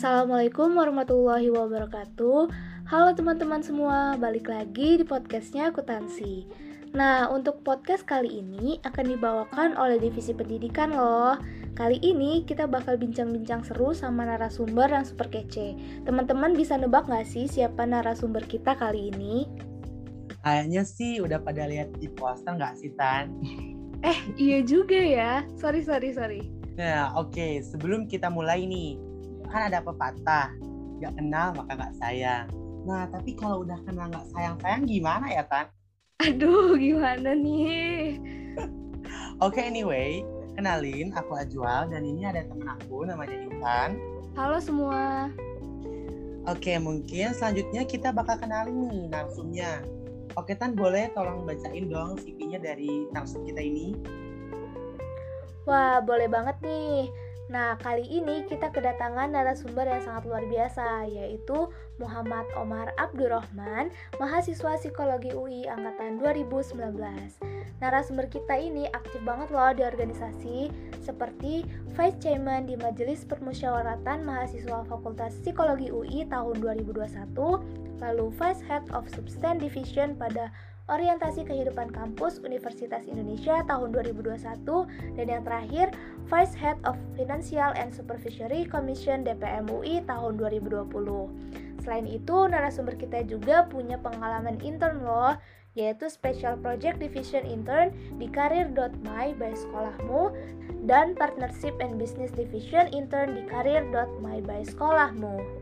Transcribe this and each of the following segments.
Assalamualaikum warahmatullahi wabarakatuh Halo teman-teman semua, balik lagi di podcastnya Akuntansi Nah, untuk podcast kali ini akan dibawakan oleh Divisi Pendidikan loh Kali ini kita bakal bincang-bincang seru sama narasumber yang super kece Teman-teman bisa nebak gak sih siapa narasumber kita kali ini? Kayaknya sih udah pada lihat di poster nggak sih Tan? Eh, iya juga ya. Sorry, sorry, sorry. Nah, oke. Okay. Sebelum kita mulai nih, kan ada pepatah nggak kenal maka nggak sayang. Nah tapi kalau udah kenal nggak sayang sayang gimana ya tan? Aduh gimana nih? Oke okay, anyway kenalin aku Ajual dan ini ada temen aku namanya Intan. Halo semua. Oke mungkin selanjutnya kita bakal kenalin nih narsumnya. Oke Tan boleh tolong bacain dong CV-nya dari narsum kita ini? Wah boleh banget nih Nah, kali ini kita kedatangan narasumber yang sangat luar biasa, yaitu Muhammad Omar Abdurrahman, mahasiswa psikologi UI angkatan 2019. Narasumber kita ini aktif banget loh di organisasi seperti Vice Chairman di Majelis Permusyawaratan Mahasiswa Fakultas Psikologi UI tahun 2021, lalu Vice Head of Substance Division pada Orientasi Kehidupan Kampus Universitas Indonesia tahun 2021 dan yang terakhir Vice Head of Financial and Supervisory Commission DPM UI tahun 2020. Selain itu, narasumber kita juga punya pengalaman intern loh, yaitu Special Project Division Intern di karir.my by Sekolahmu dan Partnership and Business Division Intern di karir.my by Sekolahmu.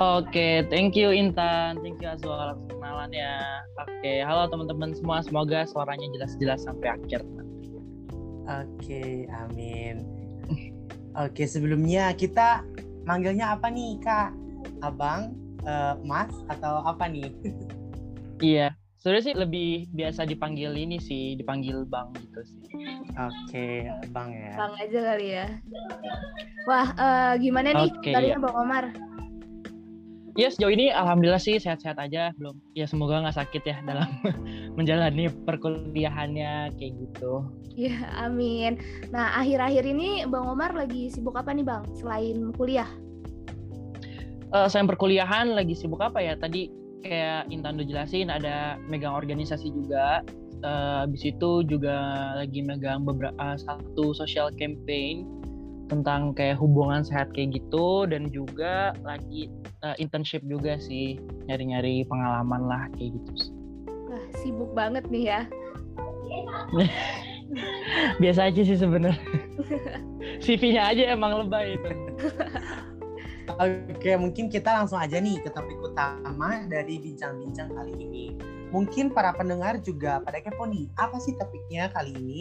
Oke, okay, thank you Intan, thank you Azwar kenalannya. Oke, okay, halo teman-teman semua, semoga suaranya jelas-jelas sampai akhir. Oke, okay, amin. Oke, okay, sebelumnya kita manggilnya apa nih Kak? Abang, uh, Mas, atau apa nih? iya, sebenarnya sih lebih biasa dipanggil ini sih, dipanggil Bang gitu sih. Oke, okay, Bang ya. Bang aja kali ya. Wah, uh, gimana nih okay, iya. Bang Omar? Ya sejauh ini alhamdulillah sih sehat-sehat aja. Belum ya semoga nggak sakit ya dalam menjalani perkuliahannya kayak gitu. Ya amin. Nah akhir-akhir ini bang Omar lagi sibuk apa nih bang? Selain kuliah? Uh, selain perkuliahan lagi sibuk apa ya? Tadi kayak Intan udah jelasin ada megang organisasi juga. Uh, habis itu juga lagi megang beberapa uh, satu social campaign tentang kayak hubungan sehat kayak gitu dan juga lagi uh, internship juga sih nyari-nyari pengalaman lah kayak gitu sih. Wah sibuk banget nih ya. Biasa aja sih sebenarnya. CV-nya aja emang lebay itu. Oke, mungkin kita langsung aja nih ke topik utama dari bincang-bincang kali ini. Mungkin para pendengar juga pada kepo nih, apa sih topiknya kali ini?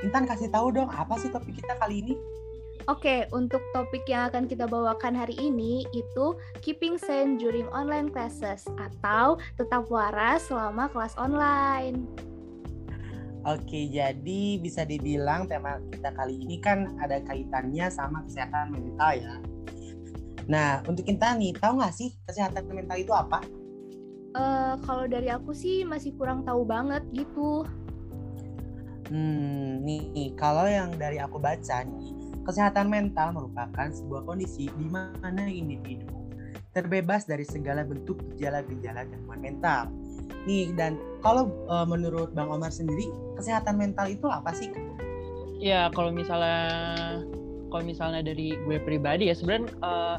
Intan kasih tahu dong, apa sih topik kita kali ini? Oke, untuk topik yang akan kita bawakan hari ini itu keeping sane during online classes atau tetap waras selama kelas online. Oke, jadi bisa dibilang tema kita kali ini kan ada kaitannya sama kesehatan mental ya. Nah, untuk kita nih, tahu nggak sih kesehatan mental itu apa? Uh, kalau dari aku sih masih kurang tahu banget gitu. Hmm, nih kalau yang dari aku baca nih, Kesehatan mental merupakan sebuah kondisi di mana individu terbebas dari segala bentuk gejala-gejala gangguan mental. Nih dan kalau uh, menurut Bang Omar sendiri kesehatan mental itu apa sih? Ya kalau misalnya kalau misalnya dari gue pribadi ya sebenarnya uh,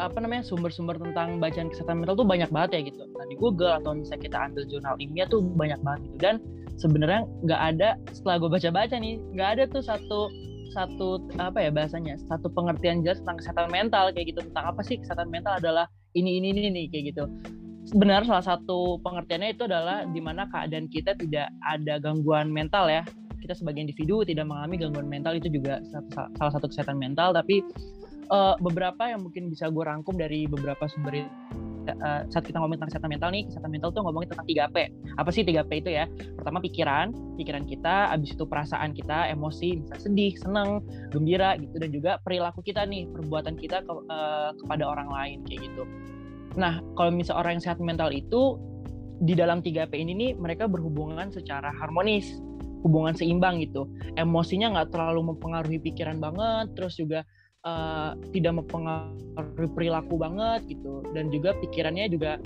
apa namanya sumber-sumber tentang bacaan kesehatan mental tuh banyak banget ya gitu. Nah, Google atau misalnya kita ambil jurnal ilmiah tuh banyak banget gitu dan sebenarnya nggak ada setelah gue baca-baca nih nggak ada tuh satu satu apa ya bahasanya satu pengertian jelas tentang kesehatan mental kayak gitu. Tentang apa sih kesehatan mental adalah ini ini ini nih kayak gitu. Benar salah satu pengertiannya itu adalah di mana keadaan kita tidak ada gangguan mental ya. Kita sebagai individu tidak mengalami gangguan mental itu juga salah satu kesehatan mental. Tapi uh, beberapa yang mungkin bisa gue rangkum dari beberapa sumber uh, saat kita ngomongin tentang kesehatan mental nih, kesehatan mental tuh ngomongin tentang 3P. Apa sih 3P itu ya? Pertama pikiran, pikiran kita, abis itu perasaan kita, emosi, bisa sedih, seneng, gembira gitu dan juga perilaku kita nih, perbuatan kita ke, uh, kepada orang lain kayak gitu. Nah, kalau misal orang yang sehat mental itu di dalam 3P ini nih mereka berhubungan secara harmonis, hubungan seimbang gitu. Emosinya nggak terlalu mempengaruhi pikiran banget, terus juga uh, tidak mempengaruhi perilaku banget gitu dan juga pikirannya juga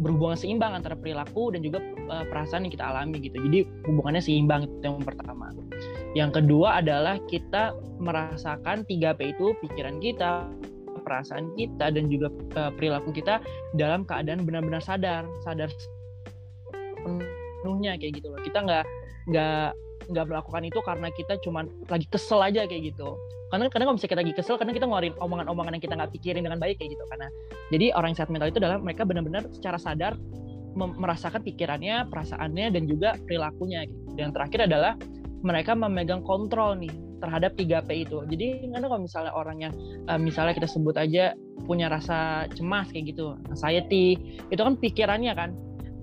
berhubungan seimbang antara perilaku dan juga uh, perasaan yang kita alami gitu. Jadi hubungannya seimbang itu yang pertama. Yang kedua adalah kita merasakan 3P itu pikiran kita, perasaan kita dan juga uh, perilaku kita dalam keadaan benar-benar sadar, sadar penuhnya kayak gitu loh. Kita nggak nggak nggak melakukan itu karena kita cuma lagi kesel aja kayak gitu karena kadang kalau misalnya kita lagi kesel karena kita ngeluarin omongan-omongan yang kita nggak pikirin dengan baik kayak gitu karena jadi orang yang sehat mental itu adalah mereka benar-benar secara sadar merasakan pikirannya, perasaannya dan juga perilakunya gitu. Dan terakhir adalah mereka memegang kontrol nih terhadap 3P itu. Jadi karena kalau misalnya orang yang uh, misalnya kita sebut aja punya rasa cemas kayak gitu, anxiety, itu kan pikirannya kan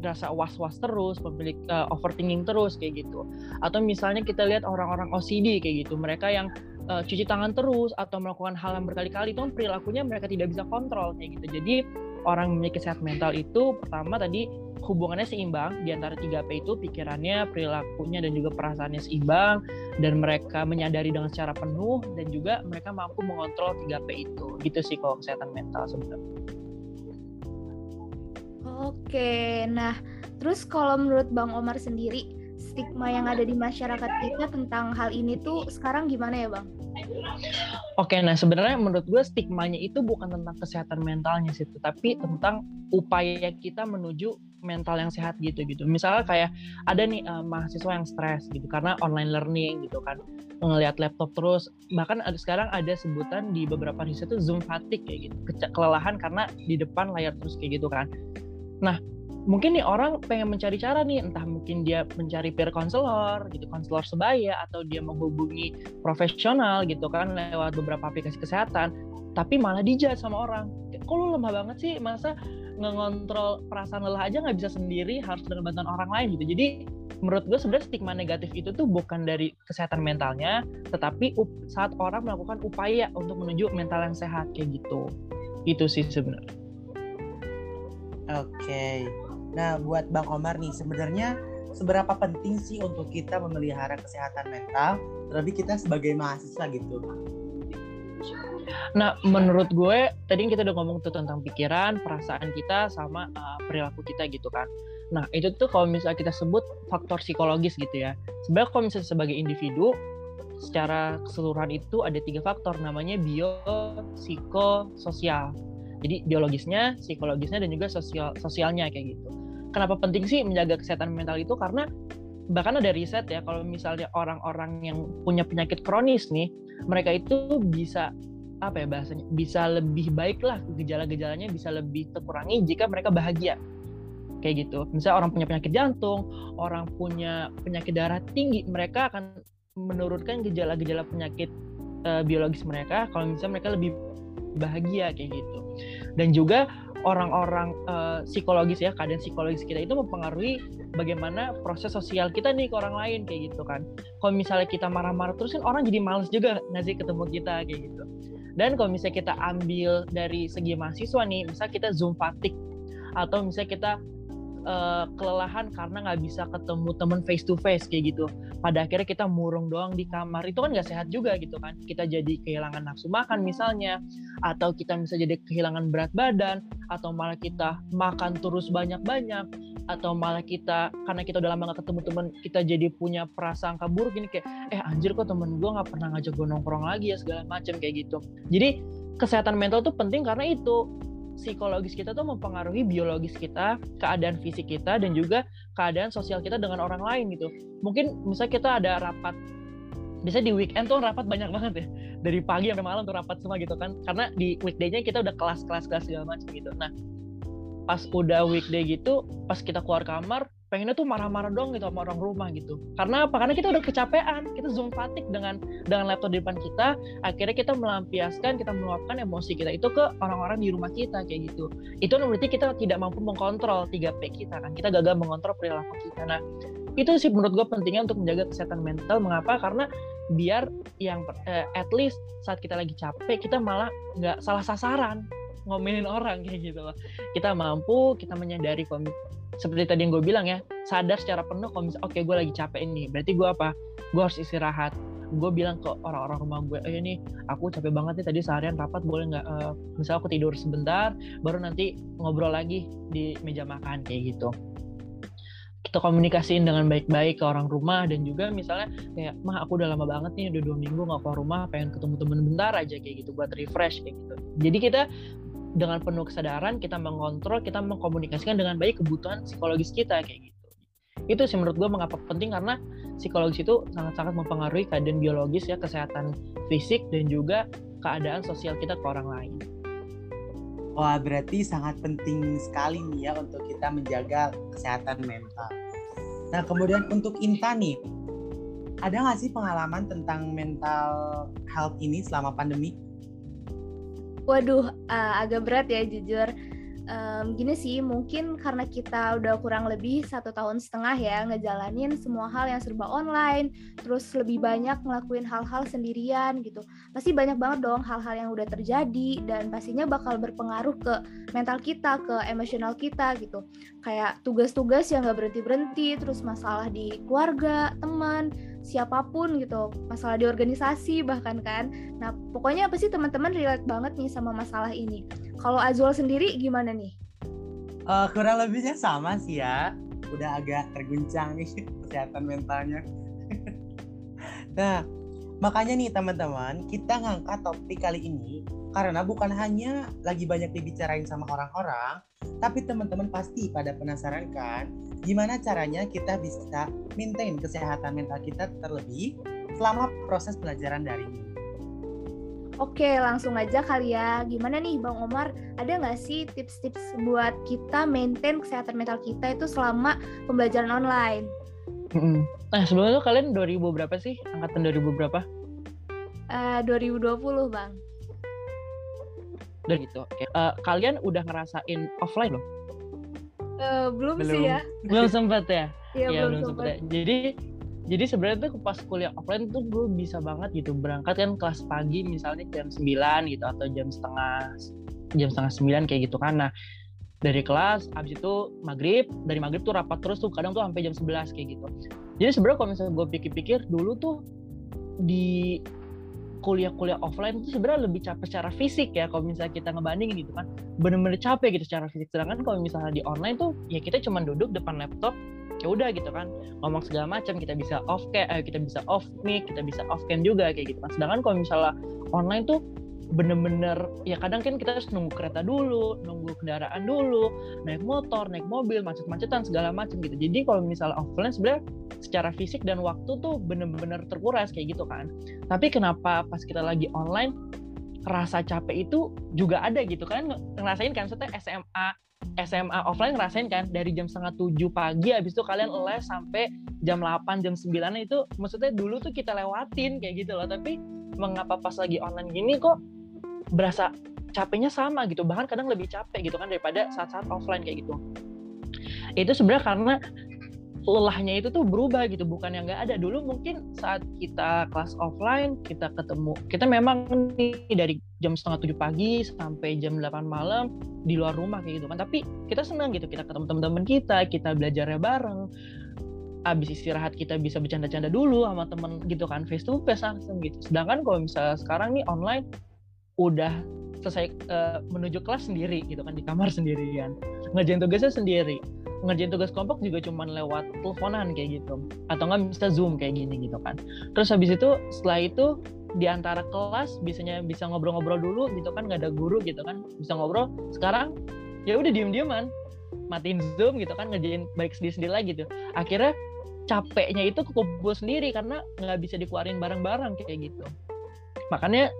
rasa was-was terus, pemilik uh, overthinking terus kayak gitu. Atau misalnya kita lihat orang-orang OCD kayak gitu, mereka yang uh, cuci tangan terus atau melakukan hal yang berkali-kali itu kan perilakunya mereka tidak bisa kontrol kayak gitu. Jadi orang memiliki sehat mental itu pertama tadi hubungannya seimbang di antara 3P itu pikirannya, perilakunya dan juga perasaannya seimbang dan mereka menyadari dengan secara penuh dan juga mereka mampu mengontrol 3P itu. Gitu sih kalau kesehatan mental sebenarnya. Oke, nah terus kalau menurut Bang Omar sendiri, stigma yang ada di masyarakat kita tentang hal ini tuh sekarang gimana ya Bang? Oke, nah sebenarnya menurut gue stigmanya itu bukan tentang kesehatan mentalnya sih, tapi tentang upaya kita menuju mental yang sehat gitu gitu. Misalnya kayak ada nih uh, mahasiswa yang stres gitu karena online learning gitu kan ngelihat laptop terus bahkan ada sekarang ada sebutan di beberapa riset itu zoom fatigue kayak gitu kelelahan karena di depan layar terus kayak gitu kan Nah, mungkin nih orang pengen mencari cara nih, entah mungkin dia mencari peer counselor gitu, konselor sebaya atau dia menghubungi profesional gitu kan lewat beberapa aplikasi kesehatan, tapi malah dijat sama orang. Kok lu lemah banget sih? Masa ngontrol perasaan lelah aja nggak bisa sendiri, harus dengan bantuan orang lain gitu. Jadi menurut gue sebenarnya stigma negatif itu tuh bukan dari kesehatan mentalnya, tetapi saat orang melakukan upaya untuk menuju mental yang sehat kayak gitu. Itu sih sebenarnya. Oke. Nah, buat Bang Omar nih, sebenarnya seberapa penting sih untuk kita memelihara kesehatan mental, terlebih kita sebagai mahasiswa gitu? Nah, menurut gue, tadi kita udah ngomong tuh tentang pikiran, perasaan kita, sama uh, perilaku kita gitu kan. Nah, itu tuh kalau misalnya kita sebut faktor psikologis gitu ya. Sebenarnya kalau misalnya sebagai individu, secara keseluruhan itu ada tiga faktor, namanya bio, psiko, sosial. Jadi biologisnya, psikologisnya dan juga sosial sosialnya kayak gitu. Kenapa penting sih menjaga kesehatan mental itu? Karena bahkan ada riset ya kalau misalnya orang-orang yang punya penyakit kronis nih, mereka itu bisa apa ya bahasanya bisa lebih baik lah gejala-gejalanya bisa lebih terkurangi jika mereka bahagia kayak gitu. Misalnya orang punya penyakit jantung, orang punya penyakit darah tinggi, mereka akan menurunkan gejala-gejala penyakit uh, biologis mereka kalau misalnya mereka lebih bahagia kayak gitu. Dan juga orang-orang uh, psikologis ya keadaan psikologis kita itu mempengaruhi bagaimana proses sosial kita nih ke orang lain kayak gitu kan. Kalau misalnya kita marah-marah terus kan orang jadi males juga ngasih ketemu kita kayak gitu. Dan kalau misalnya kita ambil dari segi mahasiswa nih misalnya kita zoom fatigue atau misalnya kita uh, kelelahan karena nggak bisa ketemu temen face to face kayak gitu. Pada akhirnya kita murung doang di kamar. Itu kan nggak sehat juga gitu kan. Kita jadi kehilangan nafsu makan misalnya, atau kita bisa jadi kehilangan berat badan, atau malah kita makan terus banyak-banyak, atau malah kita karena kita udah lama gak ketemu temen kita jadi punya prasangka buruk gini kayak eh anjir kok temen gue nggak pernah ngajak gue nongkrong lagi ya segala macam kayak gitu. Jadi kesehatan mental tuh penting karena itu psikologis kita tuh mempengaruhi biologis kita, keadaan fisik kita, dan juga keadaan sosial kita dengan orang lain gitu. Mungkin misalnya kita ada rapat, biasanya di weekend tuh rapat banyak banget ya. Dari pagi sampai malam tuh rapat semua gitu kan. Karena di weekday-nya kita udah kelas-kelas kelas segala macam gitu. Nah, pas udah weekday gitu, pas kita keluar kamar, pengennya tuh marah-marah dong gitu sama orang rumah gitu. Karena apa? Karena kita udah kecapean, kita zoom fatigue dengan dengan laptop di depan kita, akhirnya kita melampiaskan, kita meluapkan emosi kita itu ke orang-orang di rumah kita kayak gitu. Itu berarti kita tidak mampu mengkontrol 3P kita kan. Kita gagal mengontrol perilaku kita. Nah, itu sih menurut gue pentingnya untuk menjaga kesehatan mental. Mengapa? Karena biar yang eh, at least saat kita lagi capek kita malah nggak salah sasaran ngomelin orang kayak gitu loh. Kita mampu, kita menyadari seperti tadi yang gue bilang ya sadar secara penuh kalau misalnya oke okay, gue lagi capek ini berarti gue apa? Gue harus istirahat. Gue bilang ke orang-orang rumah gue eh ini aku capek banget nih tadi seharian rapat boleh nggak uh, misal aku tidur sebentar baru nanti ngobrol lagi di meja makan kayak gitu. Kita komunikasiin dengan baik-baik ke orang rumah dan juga misalnya kayak mah aku udah lama banget nih udah dua minggu nggak keluar rumah pengen ketemu temen bentar aja kayak gitu buat refresh kayak gitu. Jadi kita dengan penuh kesadaran kita mengontrol kita mengkomunikasikan dengan baik kebutuhan psikologis kita kayak gitu itu sih menurut gue mengapa penting karena psikologis itu sangat-sangat mempengaruhi keadaan biologis ya kesehatan fisik dan juga keadaan sosial kita ke orang lain. Wah, berarti sangat penting sekali nih ya untuk kita menjaga kesehatan mental. Nah, kemudian untuk Inta nih, ada nggak sih pengalaman tentang mental health ini selama pandemi? Waduh, uh, agak berat ya jujur. Um, gini sih mungkin karena kita udah kurang lebih satu tahun setengah ya ngejalanin semua hal yang serba online terus lebih banyak ngelakuin hal-hal sendirian gitu. Pasti banyak banget dong hal-hal yang udah terjadi dan pastinya bakal berpengaruh ke mental kita ke emosional kita gitu. Kayak tugas-tugas yang gak berhenti-berhenti terus masalah di keluarga teman siapa pun gitu masalah di organisasi bahkan kan. Nah pokoknya apa sih teman-teman relate banget nih sama masalah ini. Kalau Azul sendiri gimana nih? Uh, kurang lebihnya sama sih ya. Udah agak terguncang nih kesehatan mentalnya. Nah makanya nih teman-teman kita ngangkat topik kali ini karena bukan hanya lagi banyak dibicarain sama orang-orang tapi teman-teman pasti pada penasaran kan gimana caranya kita bisa maintain kesehatan mental kita terlebih selama proses pelajaran daring Oke, langsung aja kali ya. Gimana nih Bang Omar, ada nggak sih tips-tips buat kita maintain kesehatan mental kita itu selama pembelajaran online? Nah, sebelumnya tuh kalian 2000 berapa sih? Angkatan 2000 berapa? Uh, 2020, Bang. Udah gitu. Oke. Uh, kalian udah ngerasain offline loh? Uh, belum, belum sih ya. Belum sempat ya? Iya, ya, belum, sempat. Ya. Jadi jadi sebenarnya tuh pas kuliah offline tuh gue bisa banget gitu berangkat kan kelas pagi misalnya jam 9 gitu atau jam setengah jam setengah sembilan kayak gitu kan nah dari kelas abis itu maghrib dari maghrib tuh rapat terus tuh kadang tuh sampai jam 11 kayak gitu jadi sebenarnya kalau misalnya gue pikir-pikir dulu tuh di kuliah-kuliah offline itu sebenarnya lebih capek secara fisik ya kalau misalnya kita ngebandingin gitu kan. Bener-bener capek gitu secara fisik. Sedangkan kalau misalnya di online tuh ya kita cuma duduk depan laptop ya udah gitu kan. Ngomong segala macam kita bisa off cam eh, kita bisa off mic kita bisa off cam juga kayak gitu kan. Sedangkan kalau misalnya online tuh bener-bener ya kadang kan kita harus nunggu kereta dulu, nunggu kendaraan dulu, naik motor, naik mobil, macet-macetan segala macam gitu. Jadi kalau misalnya offline sebenarnya secara fisik dan waktu tuh bener-bener terkuras kayak gitu kan. Tapi kenapa pas kita lagi online rasa capek itu juga ada gitu kan ngerasain kan setelah SMA SMA offline ngerasain kan dari jam setengah tujuh pagi habis itu kalian les sampai jam 8 jam 9 itu maksudnya dulu tuh kita lewatin kayak gitu loh tapi mengapa pas lagi online gini kok berasa capeknya sama gitu bahkan kadang lebih capek gitu kan daripada saat-saat offline kayak gitu. Itu sebenarnya karena lelahnya itu tuh berubah gitu bukan yang nggak ada. Dulu mungkin saat kita kelas offline kita ketemu kita memang nih dari jam setengah tujuh pagi sampai jam 8 malam di luar rumah kayak gitu kan. Tapi kita senang gitu kita ketemu teman-teman kita kita belajarnya bareng. Abis istirahat kita bisa bercanda-canda dulu sama temen gitu kan face to face langsung gitu. Sedangkan kalau misalnya sekarang nih online udah selesai uh, menuju kelas sendiri gitu kan di kamar sendirian. Ngerjain tugasnya sendiri. Ngerjain tugas kelompok juga cuma lewat teleponan kayak gitu. Atau nggak bisa zoom kayak gini gitu kan. Terus habis itu setelah itu di antara kelas biasanya bisa ngobrol-ngobrol dulu gitu kan nggak ada guru gitu kan. Bisa ngobrol sekarang ya udah diem-dieman. Matiin zoom gitu kan ngerjain baik sendiri-sendiri lagi gitu. Akhirnya capeknya itu kekumpul sendiri karena nggak bisa dikeluarin bareng-bareng kayak gitu. Makanya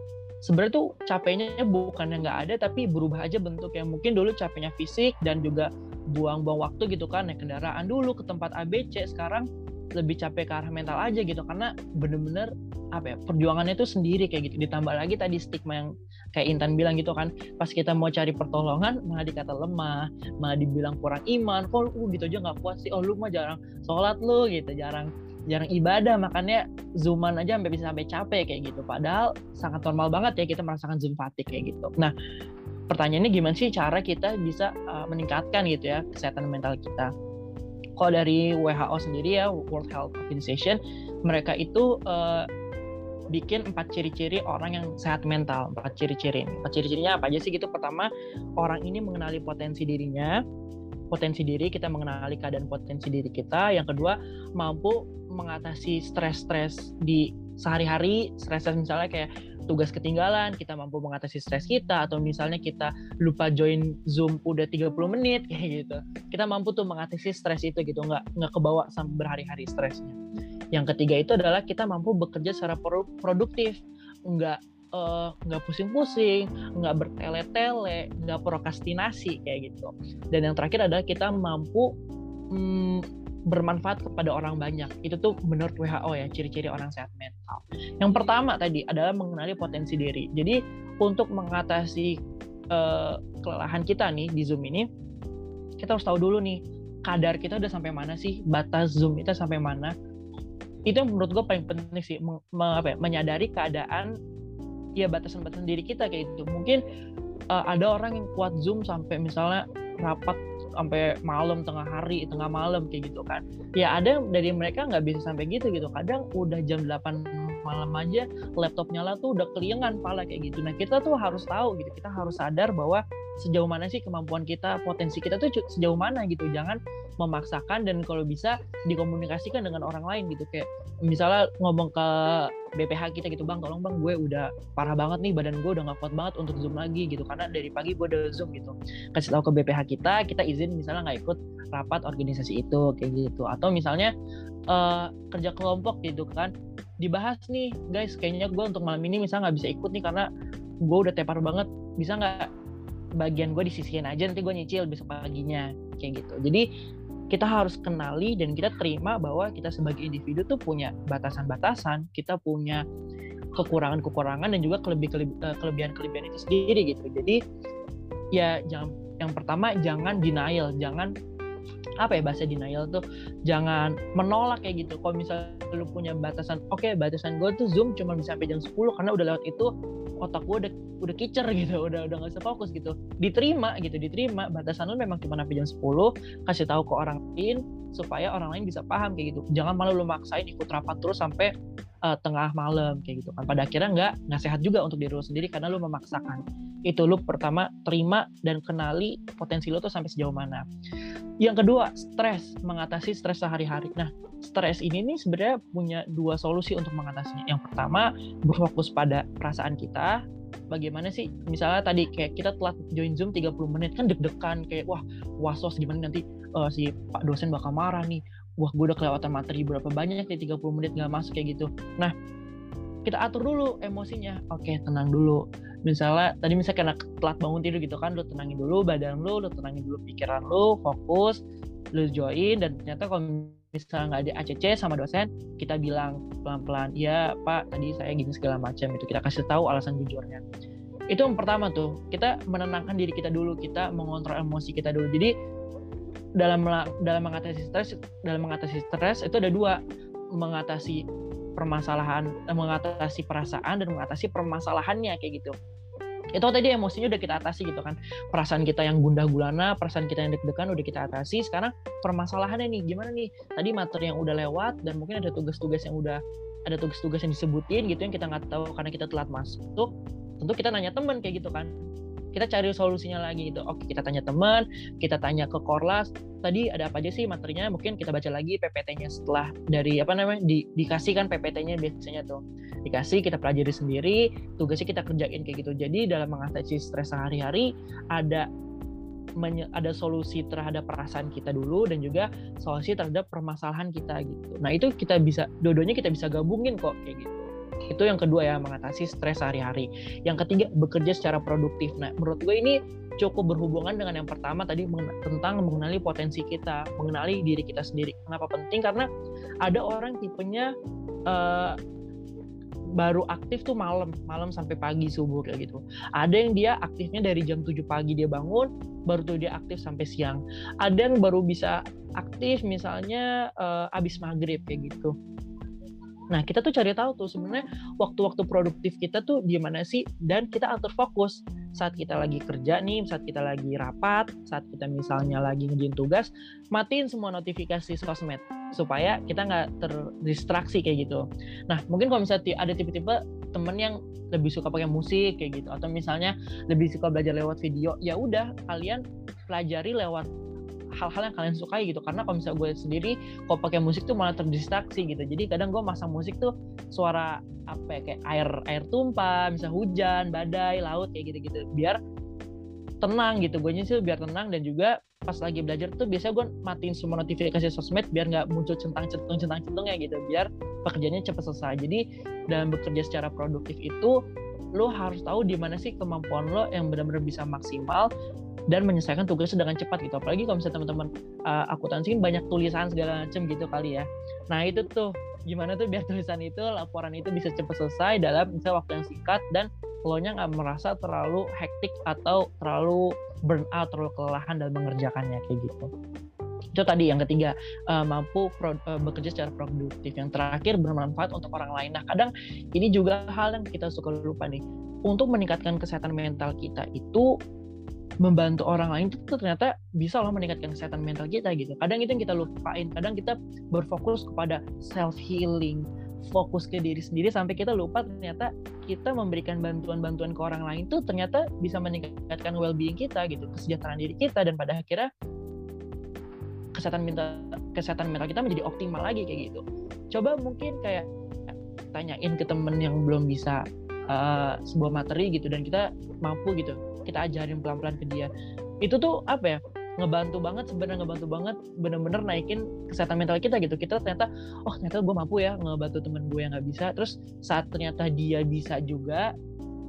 sebenarnya tuh capeknya yang nggak ada tapi berubah aja bentuk yang mungkin dulu capeknya fisik dan juga buang-buang waktu gitu kan naik kendaraan dulu ke tempat ABC sekarang lebih capek ke arah mental aja gitu karena bener-bener apa ya perjuangannya itu sendiri kayak gitu. Ditambah lagi tadi stigma yang kayak Intan bilang gitu kan pas kita mau cari pertolongan malah dikata lemah malah dibilang kurang iman kok lu gitu aja nggak puas sih? Oh lu mah jarang sholat lu gitu jarang jarang ibadah makanya zooman aja sampai bisa sampai capek kayak gitu padahal sangat normal banget ya kita merasakan zoom fatigue kayak gitu nah pertanyaannya gimana sih cara kita bisa uh, meningkatkan gitu ya kesehatan mental kita kalau dari WHO sendiri ya World Health Organization mereka itu uh, bikin empat ciri-ciri orang yang sehat mental. Empat ciri-ciri. Empat ciri-cirinya apa aja sih gitu? Pertama, orang ini mengenali potensi dirinya, potensi diri, kita mengenali keadaan potensi diri kita. Yang kedua, mampu mengatasi stres-stres di sehari-hari, stres misalnya kayak tugas ketinggalan, kita mampu mengatasi stres kita atau misalnya kita lupa join Zoom udah 30 menit kayak gitu. Kita mampu tuh mengatasi stres itu gitu, nggak nggak kebawa sampai berhari-hari stresnya. Yang ketiga itu adalah kita mampu bekerja secara produktif, nggak uh, nggak pusing-pusing, nggak bertele-tele, nggak prokrastinasi kayak gitu. Dan yang terakhir adalah kita mampu hmm, bermanfaat kepada orang banyak. Itu tuh menurut WHO ya ciri-ciri orang sehat mental. Yang pertama tadi adalah mengenali potensi diri. Jadi untuk mengatasi uh, kelelahan kita nih di Zoom ini, kita harus tahu dulu nih kadar kita udah sampai mana sih, batas Zoom kita sampai mana, itu yang menurut gue paling penting sih me, apa ya, menyadari keadaan ya batasan-batasan diri kita kayak gitu. Mungkin uh, ada orang yang kuat zoom sampai misalnya rapat sampai malam tengah hari tengah malam kayak gitu kan. Ya ada dari mereka nggak bisa sampai gitu gitu. Kadang udah jam 8 malam aja laptop nyala tuh udah keliengan pala kayak gitu. Nah kita tuh harus tahu gitu kita harus sadar bahwa sejauh mana sih kemampuan kita potensi kita tuh sejauh mana gitu. Jangan memaksakan dan kalau bisa dikomunikasikan dengan orang lain gitu. Kayak misalnya ngomong ke BPH kita gitu bang tolong bang gue udah parah banget nih badan gue udah gak kuat banget untuk zoom lagi gitu. Karena dari pagi gue udah zoom gitu. Kasih tahu ke BPH kita kita izin misalnya nggak ikut rapat organisasi itu kayak gitu. Atau misalnya uh, kerja kelompok gitu kan dibahas nih guys. Kayaknya gue untuk malam ini misalnya nggak bisa ikut nih karena gue udah tepar banget. Bisa nggak bagian gue disisihin aja nanti gue nyicil besok paginya. Kayak gitu. Jadi kita harus kenali dan kita terima bahwa kita sebagai individu tuh punya batasan-batasan, kita punya kekurangan-kekurangan dan juga eh, kelebihan-kelebihan itu sendiri gitu. Jadi ya jangan yang pertama jangan denial, jangan apa ya bahasa denial tuh jangan menolak kayak gitu. Kalau misalnya lu punya batasan oke okay, batasan gue tuh zoom cuma bisa sampai jam 10 karena udah lewat itu otak gue udah udah kicer gitu udah udah nggak fokus gitu. Diterima gitu diterima. Batasan lu memang cuma sampai jam 10 kasih tahu ke orang lain supaya orang lain bisa paham kayak gitu. Jangan malu lu maksain ikut rapat terus sampai uh, tengah malam kayak gitu kan. Pada akhirnya nggak nggak sehat juga untuk diri lu sendiri karena lu memaksakan. Itu lu pertama terima dan kenali potensi lu tuh sampai sejauh mana. Yang kedua, stres, mengatasi stres sehari-hari. Nah, stres ini nih sebenarnya punya dua solusi untuk mengatasinya. Yang pertama, berfokus pada perasaan kita. Bagaimana sih, misalnya tadi kayak kita telat join Zoom 30 menit, kan deg-degan, kayak wah, was-was gimana nanti uh, si Pak dosen bakal marah nih. Wah, gue udah kelewatan materi berapa banyak nih 30 menit gak masuk kayak gitu. Nah, kita atur dulu emosinya. Oke, tenang dulu misalnya tadi misalnya karena telat bangun tidur gitu kan lu tenangin dulu badan lu lu tenangin dulu pikiran lu fokus lu join dan ternyata kalau misalnya nggak ada ACC sama dosen kita bilang pelan-pelan ya pak tadi saya gini segala macam itu kita kasih tahu alasan jujurnya. Itu yang pertama tuh kita menenangkan diri kita dulu kita mengontrol emosi kita dulu. Jadi dalam dalam mengatasi stres dalam mengatasi stres itu ada dua mengatasi permasalahan eh, mengatasi perasaan dan mengatasi permasalahannya kayak gitu itu tadi emosinya udah kita atasi gitu kan. Perasaan kita yang gundah gulana perasaan kita yang deg-degan udah kita atasi. Sekarang permasalahannya nih gimana nih? Tadi materi yang udah lewat dan mungkin ada tugas-tugas yang udah ada tugas-tugas yang disebutin gitu yang kita nggak tahu karena kita telat masuk. Tentu kita nanya teman kayak gitu kan kita cari solusinya lagi gitu. Oke kita tanya teman kita tanya ke korlas. Tadi ada apa aja sih materinya? Mungkin kita baca lagi PPT-nya setelah dari apa namanya di, dikasih kan PPT-nya biasanya tuh. Dikasih kita pelajari sendiri tugasnya kita kerjain kayak gitu. Jadi dalam mengatasi stres sehari-hari ada ada solusi terhadap perasaan kita dulu dan juga solusi terhadap permasalahan kita gitu. Nah itu kita bisa, dua-duanya kita bisa gabungin kok kayak gitu. Itu yang kedua ya, mengatasi stres sehari-hari. Yang ketiga, bekerja secara produktif. Nah, menurut gue ini cukup berhubungan dengan yang pertama tadi tentang mengenali potensi kita, mengenali diri kita sendiri. Kenapa penting? Karena ada orang tipenya uh, baru aktif tuh malam, malam sampai pagi subuh kayak gitu. Ada yang dia aktifnya dari jam 7 pagi dia bangun, baru tuh dia aktif sampai siang. Ada yang baru bisa aktif misalnya uh, abis maghrib kayak gitu. Nah, kita tuh cari tahu tuh sebenarnya waktu-waktu produktif kita tuh di mana sih dan kita atur fokus saat kita lagi kerja nih, saat kita lagi rapat, saat kita misalnya lagi ngerjain tugas, matiin semua notifikasi sosmed supaya kita nggak terdistraksi kayak gitu. Nah, mungkin kalau misalnya ada tipe-tipe temen yang lebih suka pakai musik kayak gitu atau misalnya lebih suka belajar lewat video, ya udah kalian pelajari lewat hal-hal yang kalian sukai gitu. Karena kalau misalnya gue sendiri kalau pakai musik tuh malah terdistraksi gitu. Jadi kadang gue masang musik tuh suara apa ya kayak air air tumpah misal hujan badai laut kayak gitu-gitu. Biar tenang gitu. Gue nyusul biar tenang dan juga pas lagi belajar tuh biasanya gue matiin semua notifikasi sosmed biar nggak muncul centang centung centang centung ya gitu. Biar pekerjaannya cepat selesai. Jadi dalam bekerja secara produktif itu lo harus tahu di mana sih kemampuan lo yang benar-benar bisa maksimal dan menyelesaikan tugasnya dengan cepat gitu. Apalagi kalau misalnya teman-teman uh, akuntansi banyak tulisan segala macam gitu kali ya. Nah itu tuh gimana tuh biar tulisan itu laporan itu bisa cepat selesai dalam misalnya waktu yang singkat dan lo nya nggak merasa terlalu hektik atau terlalu burn out terlalu kelelahan dalam mengerjakannya kayak gitu itu tadi yang ketiga uh, mampu pro, uh, bekerja secara produktif. Yang terakhir bermanfaat untuk orang lain. Nah kadang ini juga hal yang kita suka lupa nih. Untuk meningkatkan kesehatan mental kita itu membantu orang lain itu ternyata bisa loh meningkatkan kesehatan mental kita gitu. Kadang itu yang kita lupain, kadang kita berfokus kepada self healing, fokus ke diri sendiri sampai kita lupa ternyata kita memberikan bantuan-bantuan ke orang lain tuh ternyata bisa meningkatkan well being kita gitu, kesejahteraan diri kita dan pada akhirnya kesehatan mental kesehatan mental kita menjadi optimal lagi kayak gitu. Coba mungkin kayak tanyain ke temen yang belum bisa uh, sebuah materi gitu dan kita mampu gitu kita ajarin pelan-pelan ke dia. Itu tuh apa ya? Ngebantu banget sebenarnya ngebantu banget bener-bener naikin kesehatan mental kita gitu. Kita ternyata oh ternyata gue mampu ya ngebantu temen gue yang nggak bisa. Terus saat ternyata dia bisa juga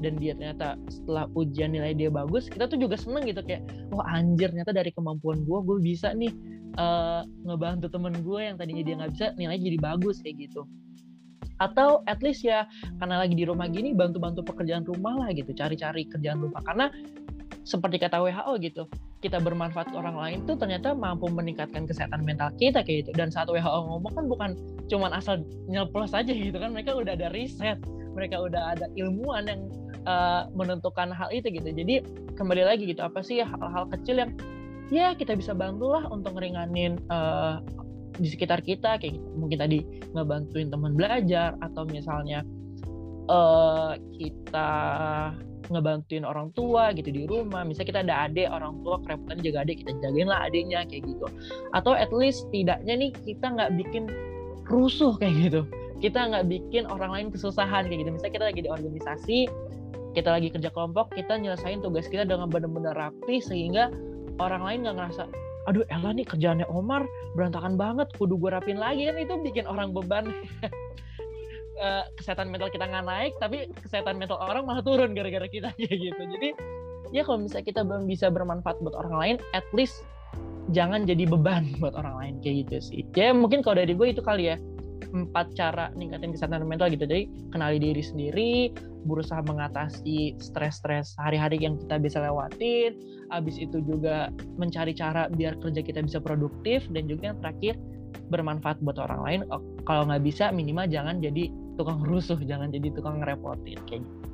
dan dia ternyata setelah ujian nilai dia bagus kita tuh juga seneng gitu kayak oh anjir ternyata dari kemampuan gue gue bisa nih uh, ngebantu temen gue yang tadinya dia nggak bisa nilainya jadi bagus kayak gitu. Atau at least ya karena lagi di rumah gini bantu-bantu pekerjaan rumah lah gitu cari-cari kerjaan rumah karena seperti kata WHO gitu kita bermanfaat ke orang lain tuh ternyata mampu meningkatkan kesehatan mental kita kayak gitu. Dan saat WHO ngomong kan bukan cuman asal nyelplos aja gitu kan mereka udah ada riset mereka udah ada ilmuwan yang uh, menentukan hal itu gitu. Jadi kembali lagi gitu apa sih hal-hal kecil yang ya kita bisa bantulah untuk ngeringanin uh, di sekitar kita kayak gitu. mungkin tadi ngebantuin teman belajar atau misalnya uh, kita ngebantuin orang tua gitu di rumah. Misalnya kita ada adik orang tua kerepotan jaga adik kita jagain lah adiknya kayak gitu. Atau at least tidaknya nih kita nggak bikin rusuh kayak gitu. Kita nggak bikin orang lain kesusahan kayak gitu. Misalnya kita lagi di organisasi kita lagi kerja kelompok kita nyelesain tugas kita dengan benar-benar rapi sehingga orang lain nggak ngerasa aduh Ella nih kerjaannya Omar berantakan banget kudu gue rapin lagi. Kan itu bikin orang beban. Uh, kesehatan mental kita nggak naik tapi kesehatan mental orang malah turun gara-gara kita kayak gitu. Jadi ya kalau misalnya kita belum bisa bermanfaat buat orang lain at least jangan jadi beban buat orang lain kayak gitu sih. Ya mungkin kalau dari gue itu kali ya empat cara ningkatin kesehatan mental gitu. Jadi kenali diri sendiri berusaha mengatasi stres-stres hari-hari yang kita bisa lewatin habis itu juga mencari cara biar kerja kita bisa produktif dan juga yang terakhir bermanfaat buat orang lain oh, kalau nggak bisa minimal jangan jadi tukang rusuh jangan jadi tukang ngerepotin kayak gitu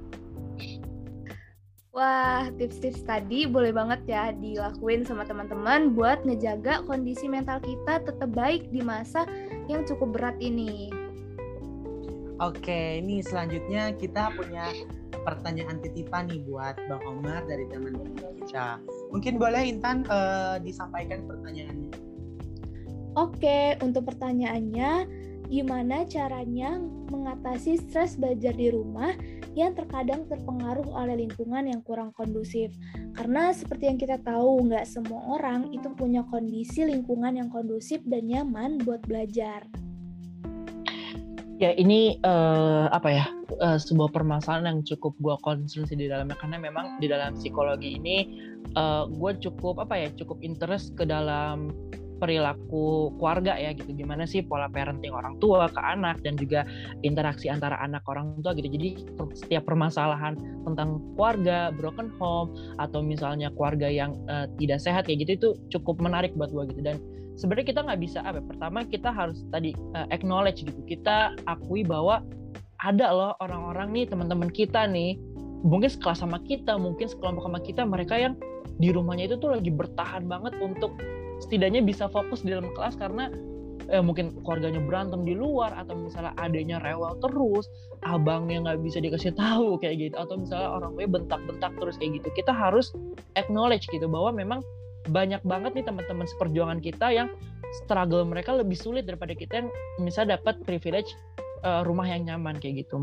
Wah, tips-tips tadi boleh banget ya dilakuin sama teman-teman buat ngejaga kondisi mental kita tetap baik di masa yang cukup berat ini. Oke, ini selanjutnya kita punya pertanyaan titipan nih buat Bang Omar dari teman-teman kita. Mungkin boleh Intan uh, disampaikan pertanyaannya. Oke, untuk pertanyaannya, gimana caranya mengatasi stres belajar di rumah yang terkadang terpengaruh oleh lingkungan yang kurang kondusif. Karena seperti yang kita tahu, nggak semua orang itu punya kondisi lingkungan yang kondusif dan nyaman buat belajar. Ya ini uh, apa ya uh, sebuah permasalahan yang cukup gue concern di dalamnya. Karena memang di dalam psikologi ini uh, gue cukup apa ya cukup interest ke dalam perilaku keluarga ya gitu. Gimana sih pola parenting orang tua ke anak dan juga interaksi antara anak orang tua gitu. Jadi setiap permasalahan tentang keluarga broken home atau misalnya keluarga yang uh, tidak sehat kayak gitu itu cukup menarik buat gue gitu. Dan sebenarnya kita nggak bisa apa ya, pertama kita harus tadi uh, acknowledge gitu. Kita akui bahwa ada loh orang-orang nih teman-teman kita nih mungkin sekelas sama kita mungkin sekelompok sama kita mereka yang di rumahnya itu tuh lagi bertahan banget untuk setidaknya bisa fokus di dalam kelas karena eh, mungkin keluarganya berantem di luar atau misalnya adanya rewel terus abangnya nggak bisa dikasih tahu kayak gitu. Atau misalnya orang tua bentak-bentak terus kayak gitu. Kita harus acknowledge gitu bahwa memang banyak banget nih teman-teman seperjuangan kita yang struggle mereka lebih sulit daripada kita yang misalnya dapat privilege uh, rumah yang nyaman kayak gitu.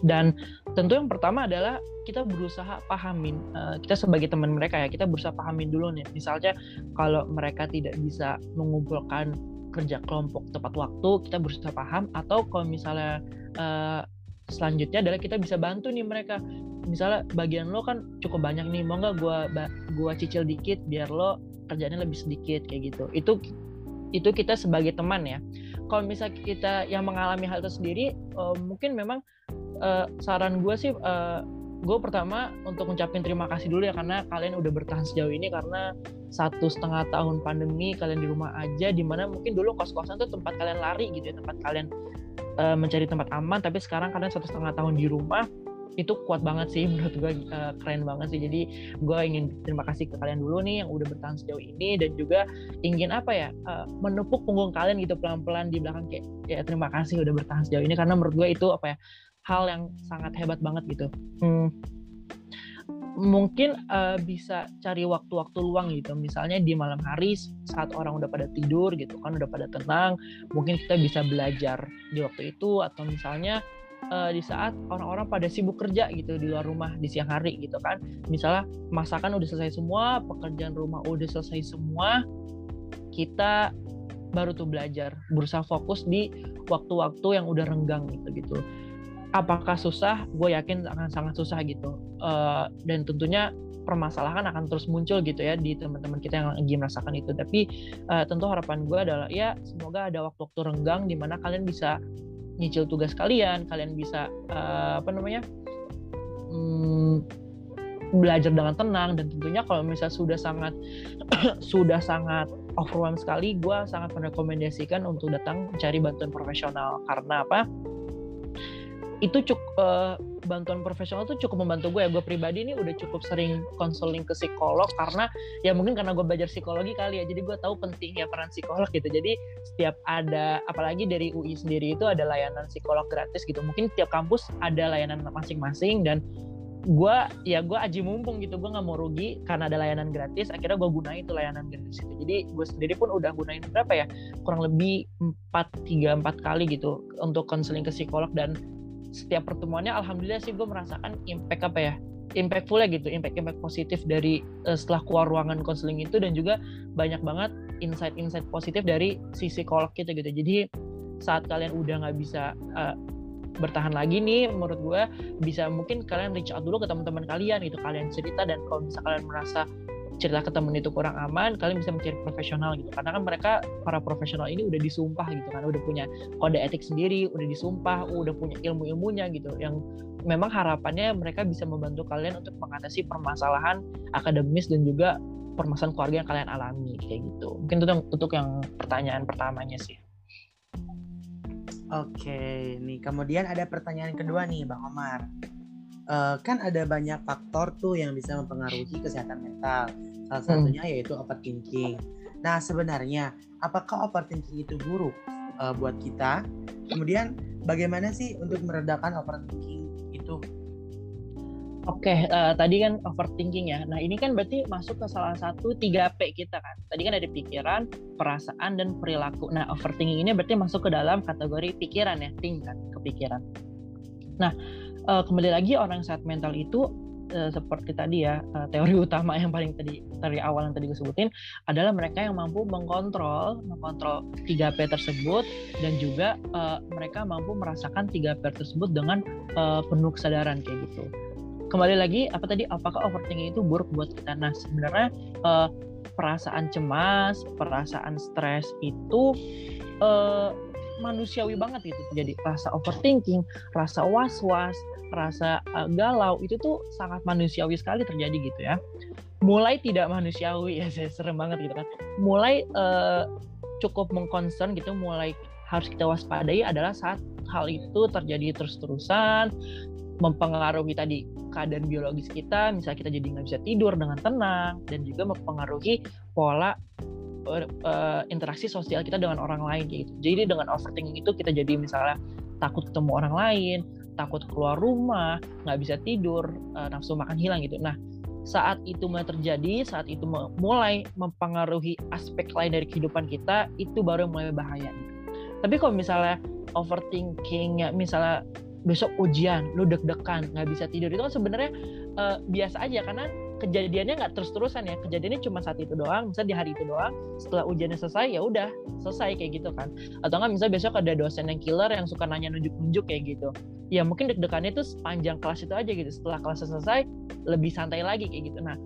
Dan tentu yang pertama adalah kita berusaha pahamin uh, kita sebagai teman mereka ya kita berusaha pahamin dulu nih misalnya kalau mereka tidak bisa mengumpulkan kerja kelompok tepat waktu kita berusaha paham atau kalau misalnya uh, selanjutnya adalah kita bisa bantu nih mereka. Misalnya bagian lo kan cukup banyak nih mau nggak gua gua cicil dikit biar lo kerjanya lebih sedikit kayak gitu. Itu itu kita sebagai teman ya. Kalau misalnya kita yang mengalami hal itu sendiri uh, mungkin memang uh, saran gue sih uh, gue pertama untuk ngucapin terima kasih dulu ya karena kalian udah bertahan sejauh ini karena satu setengah tahun pandemi kalian di rumah aja di mana mungkin dulu kos-kosan tuh tempat kalian lari gitu ya tempat kalian uh, mencari tempat aman tapi sekarang kalian satu setengah tahun di rumah itu kuat banget sih menurut gue uh, keren banget sih. Jadi gue ingin terima kasih ke kalian dulu nih yang udah bertahan sejauh ini dan juga ingin apa ya uh, menepuk punggung kalian gitu pelan-pelan di belakang kayak ya terima kasih udah bertahan sejauh ini karena menurut gue itu apa ya hal yang sangat hebat banget gitu. Hmm, mungkin uh, bisa cari waktu-waktu luang gitu. Misalnya di malam hari saat orang udah pada tidur gitu kan udah pada tenang mungkin kita bisa belajar di waktu itu. Atau misalnya uh, di saat orang-orang pada sibuk kerja gitu di luar rumah di siang hari gitu kan. Misalnya masakan udah selesai semua pekerjaan rumah udah selesai semua kita baru tuh belajar berusaha fokus di waktu-waktu yang udah renggang gitu gitu apakah susah gue yakin akan sangat susah gitu. Uh, dan tentunya permasalahan akan terus muncul gitu ya di teman-teman kita yang lagi merasakan itu. Tapi uh, tentu harapan gue adalah ya semoga ada waktu-waktu renggang di mana kalian bisa nyicil tugas kalian kalian bisa uh, apa namanya hmm, belajar dengan tenang. Dan tentunya kalau misalnya sudah sangat sudah sangat overwhelmed sekali gue sangat merekomendasikan untuk datang mencari bantuan profesional. Karena apa itu cukup uh, bantuan profesional tuh cukup membantu gue ya. Gue pribadi ini udah cukup sering konseling ke psikolog karena ya mungkin karena gue belajar psikologi kali ya. Jadi gue tahu pentingnya peran psikolog gitu. Jadi setiap ada apalagi dari UI sendiri itu ada layanan psikolog gratis gitu. Mungkin tiap kampus ada layanan masing-masing dan gue ya gue aji mumpung gitu. Gue nggak mau rugi karena ada layanan gratis. Akhirnya gue gunain itu layanan gratis itu. Jadi gue sendiri pun udah gunain berapa ya? Kurang lebih empat tiga empat kali gitu untuk konseling ke psikolog dan setiap pertemuannya alhamdulillah sih gue merasakan impact apa ya impactful ya gitu impact impact positif dari uh, setelah keluar ruangan konseling itu dan juga banyak banget insight-insight positif dari si psikolog kita gitu. Jadi saat kalian udah nggak bisa uh, bertahan lagi nih menurut gue bisa mungkin kalian reach out dulu ke teman-teman kalian gitu kalian cerita dan kalau bisa kalian merasa cerita ke temen itu kurang aman kalian bisa mencari profesional gitu. Karena kan mereka para profesional ini udah disumpah gitu kan udah punya kode etik sendiri udah disumpah udah punya ilmu ilmunya gitu. Yang memang harapannya mereka bisa membantu kalian untuk mengatasi permasalahan akademis dan juga permasalahan keluarga yang kalian alami kayak gitu. Mungkin itu untuk yang pertanyaan pertamanya sih. Oke, nih kemudian ada pertanyaan kedua nih Bang Omar. Uh, kan ada banyak faktor tuh yang bisa mempengaruhi kesehatan mental Salah hmm. satunya hmm. yaitu overthinking. Nah, sebenarnya apakah overthinking itu buruk uh, buat kita? Kemudian bagaimana sih untuk meredakan overthinking itu? Oke, okay, uh, eh, tadi kan overthinking ya. Nah, ini kan berarti masuk ke salah satu 3P kita kan. Tadi kan ada pikiran, perasaan, dan perilaku. Nah, overthinking ini berarti masuk ke dalam kategori pikiran ya, tingkat kepikiran. Nah, uh, kembali lagi orang saat mental itu uh, seperti tadi ya uh, teori utama yang paling tadi dari awal yang tadi gue sebutin adalah mereka yang mampu mengkontrol mengkontrol 3P tersebut dan juga uh, mereka mampu merasakan 3P tersebut dengan uh, penuh kesadaran kayak gitu. Kembali lagi apa tadi apakah overthinking itu buruk buat kita? Nah, sebenarnya uh, perasaan cemas, perasaan stres itu uh, manusiawi banget gitu jadi rasa overthinking rasa was-was rasa uh, galau itu tuh sangat manusiawi sekali terjadi gitu ya mulai tidak manusiawi ya saya serem banget gitu kan mulai uh, cukup mengconcern gitu mulai harus kita waspadai adalah saat hal itu terjadi terus-terusan mempengaruhi tadi keadaan biologis kita, misalnya kita jadi nggak bisa tidur dengan tenang, dan juga mempengaruhi pola uh, interaksi sosial kita dengan orang lain gitu. Jadi dengan overthinking itu kita jadi misalnya takut ketemu orang lain, takut keluar rumah, nggak bisa tidur, uh, nafsu makan hilang gitu. Nah saat itu mulai terjadi, saat itu mulai mempengaruhi aspek lain dari kehidupan kita, itu baru mulai bahaya. Tapi kalau misalnya overthinkingnya misalnya besok ujian lu deg-degan nggak bisa tidur itu kan sebenarnya uh, biasa aja karena kejadiannya nggak terus-terusan ya. Kejadiannya cuma saat itu doang misalnya di hari itu doang. Setelah ujiannya selesai ya udah selesai kayak gitu kan. Atau nggak misalnya besok ada dosen yang killer yang suka nanya nunjuk-nunjuk kayak gitu. Ya mungkin deg-degannya itu sepanjang kelas itu aja gitu. Setelah kelas selesai lebih santai lagi kayak gitu. Nah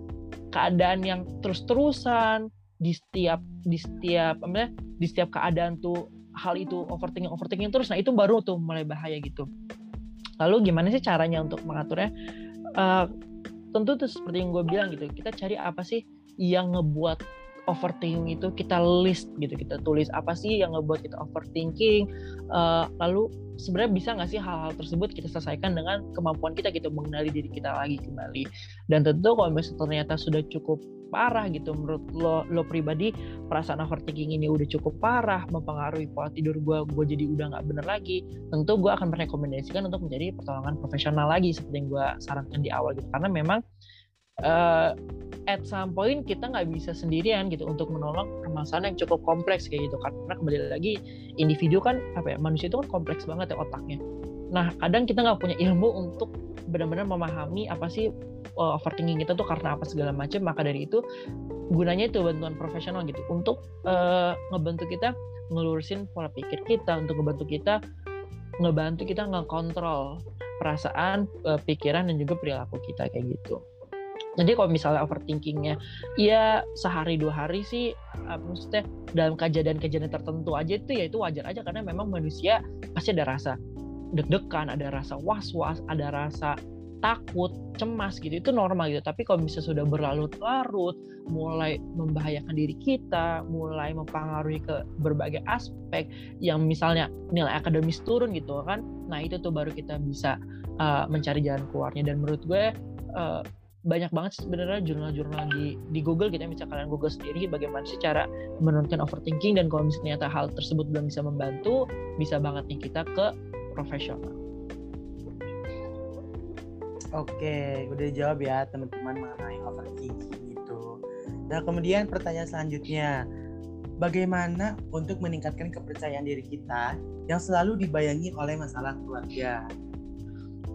keadaan yang terus-terusan di setiap di setiap apa di setiap keadaan tuh hal itu overthinking overthinking terus nah itu baru tuh mulai bahaya gitu. Lalu gimana sih caranya untuk mengaturnya? Uh, tentu tuh seperti yang gue bilang gitu, kita cari apa sih yang ngebuat overthinking itu kita list gitu kita tulis apa sih yang ngebuat kita overthinking uh, lalu sebenarnya bisa nggak sih hal-hal tersebut kita selesaikan dengan kemampuan kita gitu mengenali diri kita lagi kembali. Dan tentu kalau misalnya ternyata sudah cukup parah gitu menurut lo lo pribadi perasaan overthinking ini udah cukup parah mempengaruhi pola tidur gue gue jadi udah nggak bener lagi tentu gue akan merekomendasikan untuk menjadi pertolongan profesional lagi seperti yang gue sarankan di awal gitu. Karena memang uh, at some point kita nggak bisa sendirian gitu untuk menolong permasalahan yang cukup kompleks kayak gitu. Karena kembali lagi individu kan apa ya manusia itu kan kompleks banget ya otaknya. Nah kadang kita nggak punya ilmu untuk benar-benar memahami apa sih uh, overthinking kita tuh karena apa segala macam maka dari itu gunanya itu bantuan profesional gitu untuk uh, ngebantu kita ngelurusin pola pikir kita untuk ngebantu kita ngebantu kita ngekontrol perasaan, uh, pikiran dan juga perilaku kita kayak gitu. Jadi kalau misalnya overthinkingnya, ya sehari dua hari sih, uh, maksudnya dalam kejadian-kejadian tertentu aja itu ya itu wajar aja karena memang manusia pasti ada rasa deg-degan, ada rasa was-was, ada rasa takut, cemas gitu itu normal gitu. Tapi kalau misalnya sudah berlarut-larut, mulai membahayakan diri kita, mulai mempengaruhi ke berbagai aspek yang misalnya nilai akademis turun gitu kan, nah itu tuh baru kita bisa uh, mencari jalan keluarnya. Dan menurut gue uh, banyak banget sebenarnya jurnal-jurnal di di Google kita gitu ya, bisa kalian Google sendiri bagaimana sih cara menurunkan overthinking dan kalau misalnya ternyata hal tersebut belum bisa membantu bisa banget nih kita ke profesional. Oke, udah jawab ya teman-teman mengenai overthinking itu. Nah kemudian pertanyaan selanjutnya, bagaimana untuk meningkatkan kepercayaan diri kita yang selalu dibayangi oleh masalah keluarga?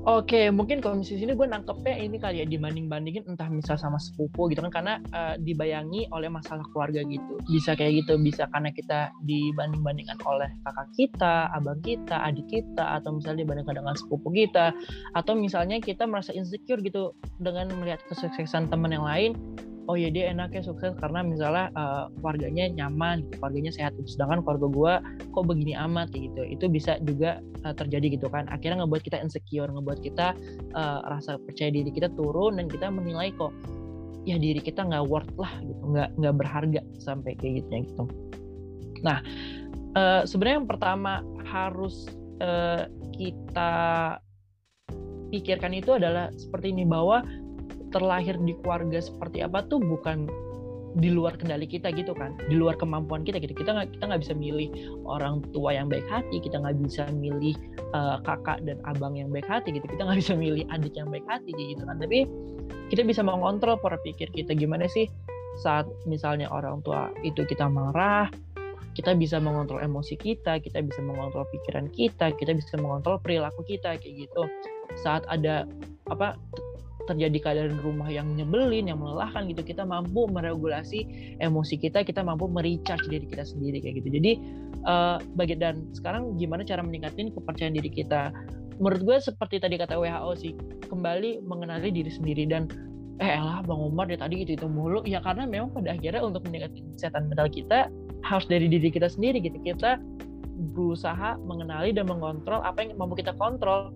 Oke, mungkin kalau misalnya sini gue nangkepnya ini kali ya dibanding-bandingin entah misal sama sepupu gitu kan karena uh, dibayangi oleh masalah keluarga gitu. Bisa kayak gitu, bisa karena kita dibanding-bandingkan oleh kakak kita, abang kita, adik kita atau misalnya dibandingkan dengan sepupu kita atau misalnya kita merasa insecure gitu dengan melihat kesuksesan teman yang lain oh ya dia enaknya sukses karena misalnya uh, keluarganya nyaman gitu, keluarganya sehat gitu. sedangkan keluarga gue kok begini amat gitu. Itu bisa juga uh, terjadi gitu kan. Akhirnya ngebuat kita insecure ngebuat kita uh, rasa percaya diri kita turun dan kita menilai kok ya diri kita nggak worth lah gitu. Nggak nggak berharga sampai kayak gitu gitu. Nah uh, sebenarnya yang pertama harus uh, kita pikirkan itu adalah seperti ini bahwa terlahir di keluarga seperti apa tuh bukan di luar kendali kita gitu kan. Di luar kemampuan kita gitu. Kita nggak kita nggak bisa milih orang tua yang baik hati. Kita nggak bisa milih uh, kakak dan abang yang baik hati gitu. Kita nggak bisa milih adik yang baik hati gitu kan. Tapi kita bisa mengontrol pola pikir kita. Gimana sih saat misalnya orang tua itu kita marah kita bisa mengontrol emosi kita kita bisa mengontrol pikiran kita kita bisa mengontrol perilaku kita kayak gitu. Saat ada apa terjadi keadaan rumah yang nyebelin, yang melelahkan gitu, kita mampu meregulasi emosi kita, kita mampu merecharge diri kita sendiri kayak gitu. Jadi uh, bagi dan sekarang gimana cara meningkatin kepercayaan diri kita? Menurut gue seperti tadi kata WHO sih, kembali mengenali diri sendiri dan eh lah Bang Umar dari tadi itu itu mulu ya karena memang pada akhirnya untuk meningkatkan kesehatan mental kita harus dari diri kita sendiri gitu kita berusaha mengenali dan mengontrol apa yang mampu kita kontrol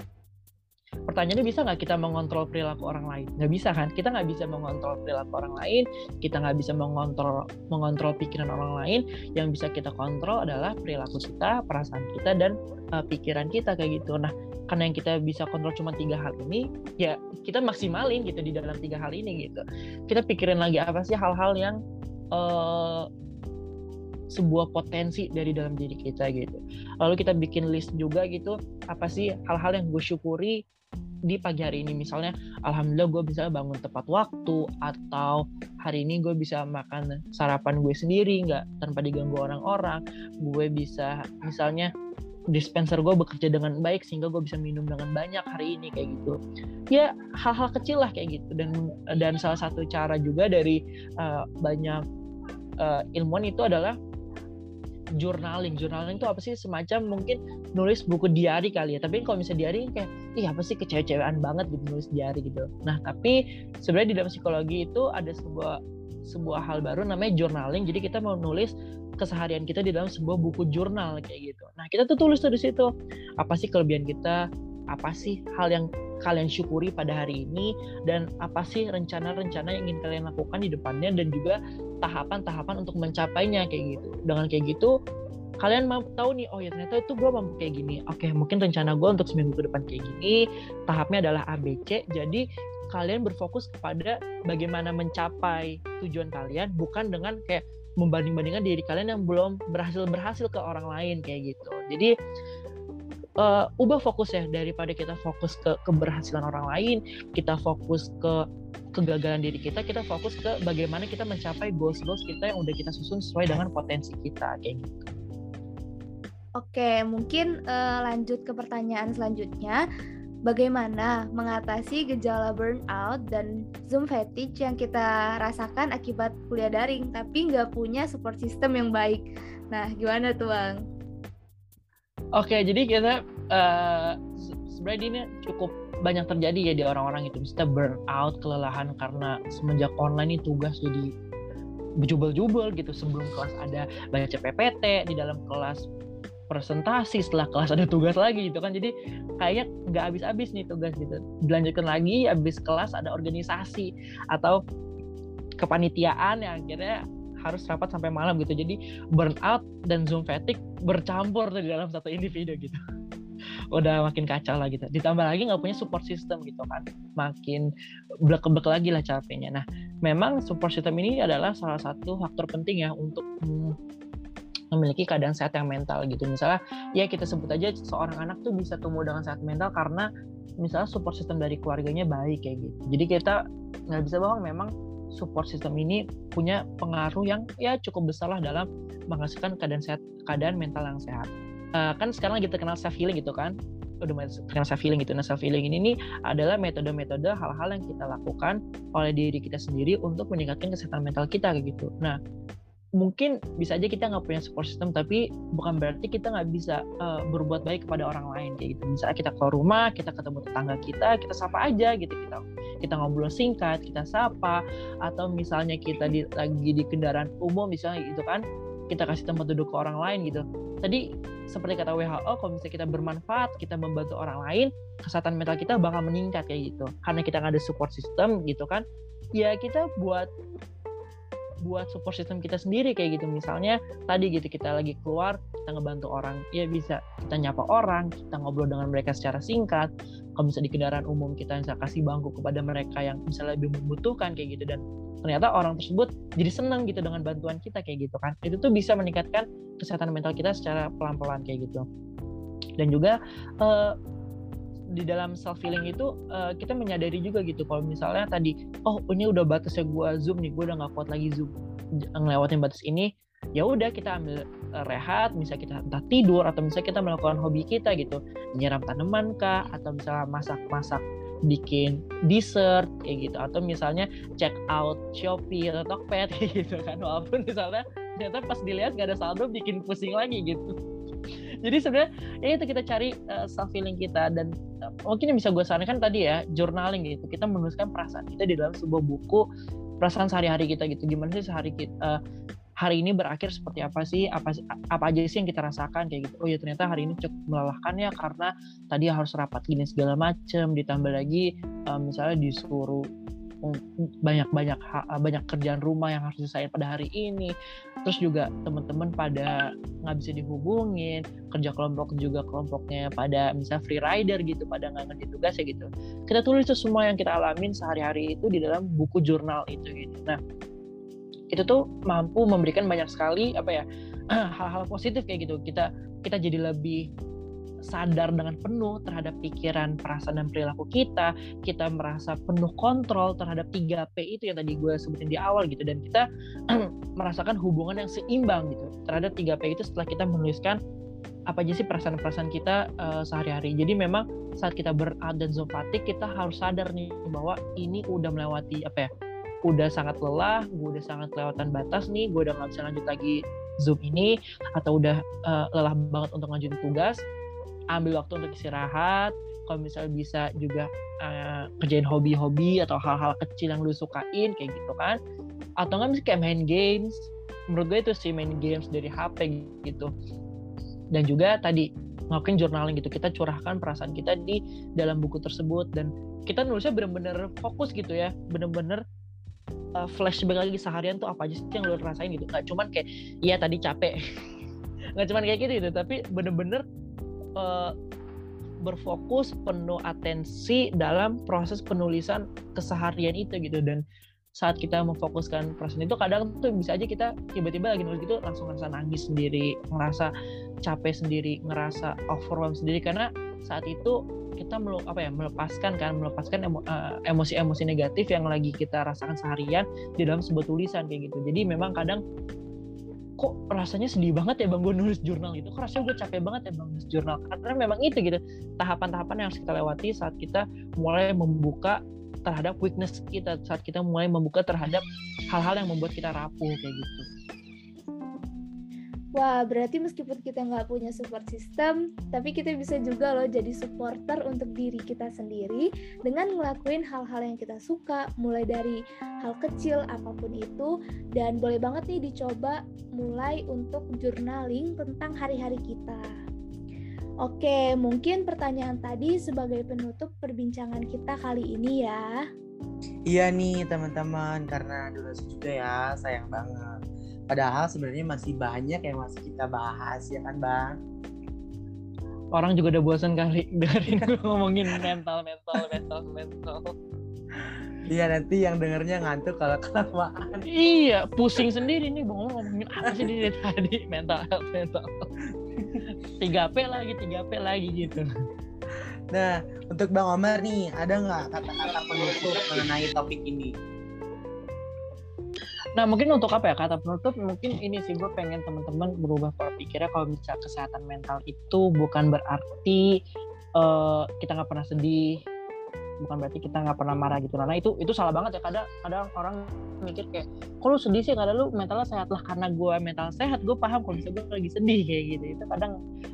pertanyaannya bisa nggak kita mengontrol perilaku orang lain? Nggak bisa kan? Kita nggak bisa mengontrol perilaku orang lain. Kita nggak bisa mengontrol mengontrol pikiran orang lain. Yang bisa kita kontrol adalah perilaku kita perasaan kita dan uh, pikiran kita kayak gitu. Nah karena yang kita bisa kontrol cuma tiga hal ini ya kita maksimalin gitu di dalam tiga hal ini gitu. Kita pikirin lagi apa sih hal-hal yang uh, sebuah potensi dari dalam diri kita gitu. Lalu kita bikin list juga gitu, apa sih hal-hal yang gue syukuri di pagi hari ini. Misalnya alhamdulillah gue bisa bangun tepat waktu atau hari ini gue bisa makan sarapan gue sendiri nggak tanpa diganggu orang-orang. Gue bisa misalnya dispenser gue bekerja dengan baik sehingga gue bisa minum dengan banyak hari ini kayak gitu. Ya hal-hal kecil lah kayak gitu. Dan dan salah satu cara juga dari uh, banyak uh, ilmuwan itu adalah journaling. Journaling itu apa sih? Semacam mungkin nulis buku diary kali ya. Tapi kalau misalnya diary kayak, iya apa sih kecewa-cewaan banget gitu nulis diary gitu. Nah tapi sebenarnya di dalam psikologi itu ada sebuah sebuah hal baru namanya journaling. Jadi kita mau nulis keseharian kita di dalam sebuah buku jurnal kayak gitu. Nah kita tuh tulis tuh di situ apa sih kelebihan kita, apa sih hal yang kalian syukuri pada hari ini dan apa sih rencana-rencana yang ingin kalian lakukan di depannya dan juga tahapan-tahapan untuk mencapainya kayak gitu. Dengan kayak gitu kalian mau tahu nih oh ya ternyata itu gue mampu kayak gini. Oke mungkin rencana gue untuk seminggu ke depan kayak gini tahapnya adalah ABC jadi kalian berfokus kepada bagaimana mencapai tujuan kalian bukan dengan kayak membanding-bandingkan diri kalian yang belum berhasil berhasil ke orang lain kayak gitu. Jadi uh, ubah fokus ya daripada kita fokus ke keberhasilan orang lain, kita fokus ke kegagalan diri kita, kita fokus ke bagaimana kita mencapai goals-goals kita yang udah kita susun sesuai dengan potensi kita kayak gitu. Oke, mungkin uh, lanjut ke pertanyaan selanjutnya. Bagaimana mengatasi gejala burnout dan Zoom fatigue yang kita rasakan akibat kuliah daring, tapi nggak punya support system yang baik? Nah, gimana tuh, Bang? Oke, jadi kita uh, sebenarnya ini cukup banyak terjadi ya di orang-orang itu. Kita burn out, kelelahan karena semenjak online ini tugas jadi bejubel-jubel gitu. Sebelum kelas ada baca PPT, di dalam kelas presentasi, setelah kelas ada tugas lagi gitu kan. Jadi kayaknya nggak habis-habis nih tugas gitu. Dilanjutkan lagi, habis kelas ada organisasi atau kepanitiaan yang akhirnya harus rapat sampai malam gitu. Jadi burnout dan zoom fatigue bercampur di dalam satu individu gitu. Udah makin kacau lah gitu. Ditambah lagi nggak punya support system gitu kan. Makin blek-blek lagi lah capeknya. Nah memang support system ini adalah salah satu faktor penting ya untuk hmm, memiliki keadaan sehat yang mental gitu. Misalnya ya kita sebut aja seorang anak tuh bisa tumbuh dengan sehat mental karena misalnya support system dari keluarganya baik kayak gitu. Jadi kita nggak bisa bohong memang support system ini punya pengaruh yang ya cukup besar lah dalam menghasilkan keadaan sehat, keadaan mental yang sehat. Uh, kan sekarang lagi terkenal self healing gitu kan, udah terkenal self healing gitu. Nah self healing ini nih adalah metode-metode hal-hal yang kita lakukan oleh diri kita sendiri untuk meningkatkan kesehatan mental kita gitu. Nah mungkin bisa aja kita nggak punya support system tapi bukan berarti kita nggak bisa uh, berbuat baik kepada orang lain kayak gitu. Misalnya kita keluar rumah kita ketemu tetangga kita kita sapa aja gitu kita kita ngobrol singkat kita sapa atau misalnya kita di, lagi di kendaraan umum misalnya gitu kan kita kasih tempat duduk ke orang lain gitu. Tadi seperti kata WHO kalau misalnya kita bermanfaat kita membantu orang lain kesehatan mental kita bakal meningkat kayak gitu. Karena kita nggak ada support system gitu kan ya kita buat buat support system kita sendiri kayak gitu. Misalnya tadi gitu kita lagi keluar kita ngebantu orang. Ya bisa kita nyapa orang kita ngobrol dengan mereka secara singkat. Kalau bisa di kendaraan umum kita bisa kasih bangku kepada mereka yang misalnya lebih membutuhkan kayak gitu. Dan ternyata orang tersebut jadi senang gitu dengan bantuan kita kayak gitu kan. Itu tuh bisa meningkatkan kesehatan mental kita secara pelan-pelan kayak gitu. Dan juga uh, di dalam self healing itu uh, kita menyadari juga gitu kalau misalnya tadi oh ini udah batasnya gue zoom nih gue udah nggak kuat lagi zoom. Ngelewatin batas ini ya udah kita ambil uh, rehat misalnya kita entah tidur atau misalnya kita melakukan hobi kita gitu. Menyiram tanaman kah atau misalnya masak-masak bikin dessert kayak gitu. Atau misalnya check out Shopee atau Tokped gitu kan. Walaupun misalnya ternyata pas dilihat gak ada saldo bikin pusing lagi gitu jadi sebenarnya ya itu kita cari uh, self feeling kita dan uh, mungkin yang bisa gue sarankan tadi ya journaling gitu. Kita menuliskan perasaan kita di dalam sebuah buku perasaan sehari-hari kita gitu. Gimana sih sehari kita uh, hari ini berakhir seperti apa sih? Apa apa aja sih yang kita rasakan? Kayak gitu. Oh ya ternyata hari ini cukup melelahkan ya karena tadi harus rapat gini segala macem. Ditambah lagi um, misalnya disuruh banyak-banyak banyak kerjaan rumah yang harus diselesaikan pada hari ini. Terus juga teman-teman pada nggak bisa dihubungin kerja kelompok juga kelompoknya pada misalnya free rider gitu pada nggak ngerti tugas ya gitu. Kita tulis itu semua yang kita alamin sehari-hari itu di dalam buku jurnal itu gitu. Nah itu tuh mampu memberikan banyak sekali apa ya hal-hal positif kayak gitu. Kita kita jadi lebih sadar dengan penuh terhadap pikiran, perasaan dan perilaku kita, kita merasa penuh kontrol terhadap 3P itu yang tadi gue sebutin di awal gitu dan kita merasakan hubungan yang seimbang gitu terhadap 3P itu setelah kita menuliskan apa aja sih perasaan-perasaan kita uh, sehari-hari. Jadi memang saat kita zone fatigue kita harus sadar nih bahwa ini udah melewati apa ya? Udah sangat lelah, gue udah sangat kelewatan batas nih, gue udah nggak bisa lanjut lagi Zoom ini atau udah uh, lelah banget untuk lanjutin tugas ambil waktu untuk istirahat kalau misalnya bisa juga uh, kerjain hobi-hobi atau hal-hal kecil yang lu sukain kayak gitu kan. Atau misalnya kayak main games. Menurut gue itu sih main games dari HP gitu. Dan juga tadi ngelakuin journaling gitu. Kita curahkan perasaan kita di dalam buku tersebut. Dan kita nulisnya bener-bener fokus gitu ya. Bener-bener uh, flashback lagi seharian tuh apa aja sih yang lu rasain gitu. Nggak cuman kayak iya tadi capek. Nggak cuman kayak gitu gitu. Tapi bener-bener uh, berfokus penuh atensi dalam proses penulisan keseharian itu gitu. Dan saat kita memfokuskan proses itu kadang tuh bisa aja kita tiba-tiba lagi nulis gitu langsung ngerasa nangis sendiri ngerasa capek sendiri ngerasa overwhelmed sendiri. Karena saat itu kita meluk apa ya melepaskan kan melepaskan eh, emosi-emosi negatif yang lagi kita rasakan seharian di dalam sebuah tulisan kayak gitu. Jadi memang kadang kok rasanya sedih banget ya bang gue nulis jurnal itu. Kok rasanya gue capek banget ya bang nulis jurnal? Karena memang itu gitu tahapan-tahapan yang harus kita lewati saat kita mulai membuka terhadap weakness kita saat kita mulai membuka terhadap hal-hal yang membuat kita rapuh kayak gitu Wah, berarti meskipun kita nggak punya support system, tapi kita bisa juga loh jadi supporter untuk diri kita sendiri dengan ngelakuin hal-hal yang kita suka, mulai dari hal kecil apa pun itu, dan boleh banget nih dicoba mulai untuk journaling tentang hari-hari kita. Oke, mungkin pertanyaan tadi sebagai penutup perbincangan kita kali ini ya. Iya nih teman-teman, karena durasi juga ya, sayang banget. Padahal sebenarnya masih banyak yang masih kita bahas ya kan bang? Orang juga udah bosan kali dengerin gue ngomongin mental, mental, mental, mental. Iya nanti yang dengernya ngantuk kalau kelamaan. Iya, pusing sendiri nih bang ngomongin apa sih dari tadi mental health, mental. 3P lagi, 3P lagi gitu. Nah, untuk Bang Omar nih, ada nggak kata-kata penutup mengenai topik ini? Nah mungkin untuk apa ya kata penutup mungkin ini sih gue pengen teman-teman berubah pola pikirnya kalau misalnya kesehatan mental itu bukan berarti uh, kita nggak pernah sedih bukan berarti kita nggak pernah marah gitu. Nah itu itu salah banget ya kadang kadang orang mikir kayak kalau sedih sih? Kadang lu mentalnya sehat lah. Karena gue mental sehat gue paham kalau misalnya gue lagi sedih kayak gitu. Itu kadang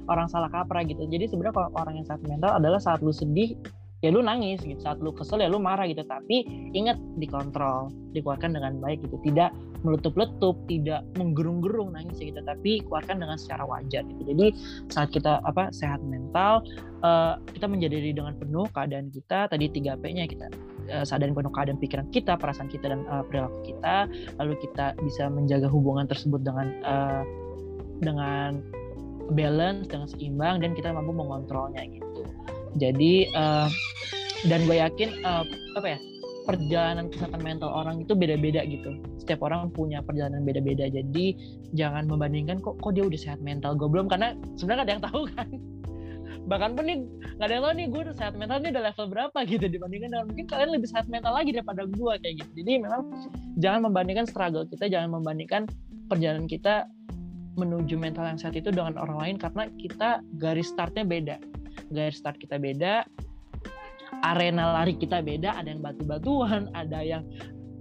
orang salah kaprah gitu. Jadi sebenarnya kalau orang yang sehat mental adalah saat lu sedih ya lu nangis gitu. Saat lu kesel ya lu marah gitu. Tapi ingat dikontrol dikeluarkan dengan baik gitu. Tidak meletup-letup tidak menggerung-gerung nangis ya gitu. Tapi keluarkan dengan secara wajar gitu. Jadi saat kita apa sehat mental uh, kita menjadi diri dengan penuh keadaan kita tadi 3 P-nya kita uh, sadarin penuh keadaan pikiran kita perasaan kita dan uh, perilaku kita lalu kita bisa menjaga hubungan tersebut dengan uh, dengan balance dengan seimbang dan kita mampu mengontrolnya gitu jadi uh, dan gue yakin uh, apa ya perjalanan kesehatan mental orang itu beda-beda gitu. Setiap orang punya perjalanan beda-beda. Jadi jangan membandingkan kok kok dia udah sehat mental. Gue belum karena sebenarnya ada yang tahu kan. Bahkan pun nih nggak ada yang tahu nih gue udah sehat mental nih udah level berapa gitu dibandingkan dengan mungkin kalian lebih sehat mental lagi daripada gue kayak gitu. Jadi memang jangan membandingkan struggle kita jangan membandingkan perjalanan kita menuju mental yang sehat itu dengan orang lain karena kita garis startnya beda garis start kita beda arena lari kita beda ada yang batu-batuan ada yang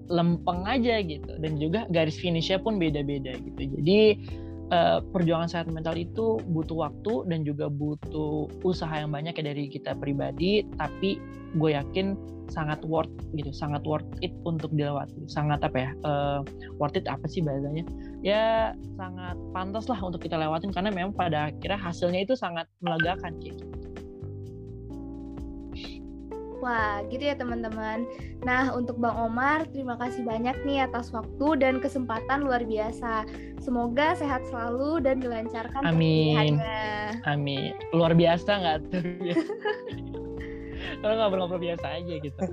lempeng aja gitu. Dan juga garis finishnya pun beda-beda gitu. Jadi uh, perjuangan sehat mental itu butuh waktu dan juga butuh usaha yang banyak ya dari kita pribadi tapi gue yakin sangat worth gitu sangat worth it untuk dilewati. Sangat apa ya uh, worth it apa sih bahasanya? Ya sangat pantas lah untuk kita lewatin karena memang pada akhirnya hasilnya itu sangat melegakan gitu. Wah, gitu ya teman-teman. Nah, untuk Bang Omar, terima kasih banyak nih atas waktu dan kesempatan luar biasa. Semoga sehat selalu dan dilancarkan Amin. Amin. Luar biasa nggak tuh? Kalau ngobrol-ngobrol biasa aja gitu.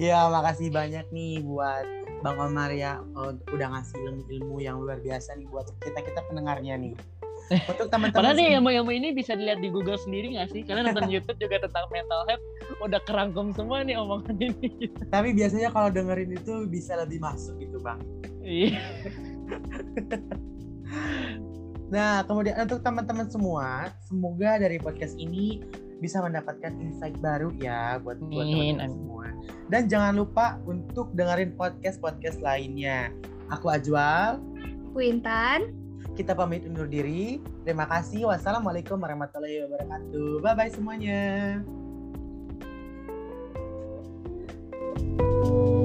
Iya, makasih banyak nih buat Bang Omar ya udah ngasih ilmu-ilmu yang luar biasa nih buat kita kita pendengarnya nih. Untuk teman-teman. Padahal nih ilmu-ilmu ini bisa dilihat di Google sendiri nggak sih? Karena nonton YouTube juga tentang mental health udah kerangkum semua nih omongan ini. Tapi biasanya kalau dengerin itu bisa lebih masuk gitu bang. Iya. nah kemudian untuk teman-teman semua, semoga dari podcast ini bisa mendapatkan insight baru ya buat buat teman-teman semua. Dan jangan lupa untuk dengerin podcast-podcast lainnya. Aku Ajwal. Wintan kita pamit undur diri. Terima kasih. Wassalamualaikum warahmatullahi wabarakatuh. Bye bye semuanya. thank you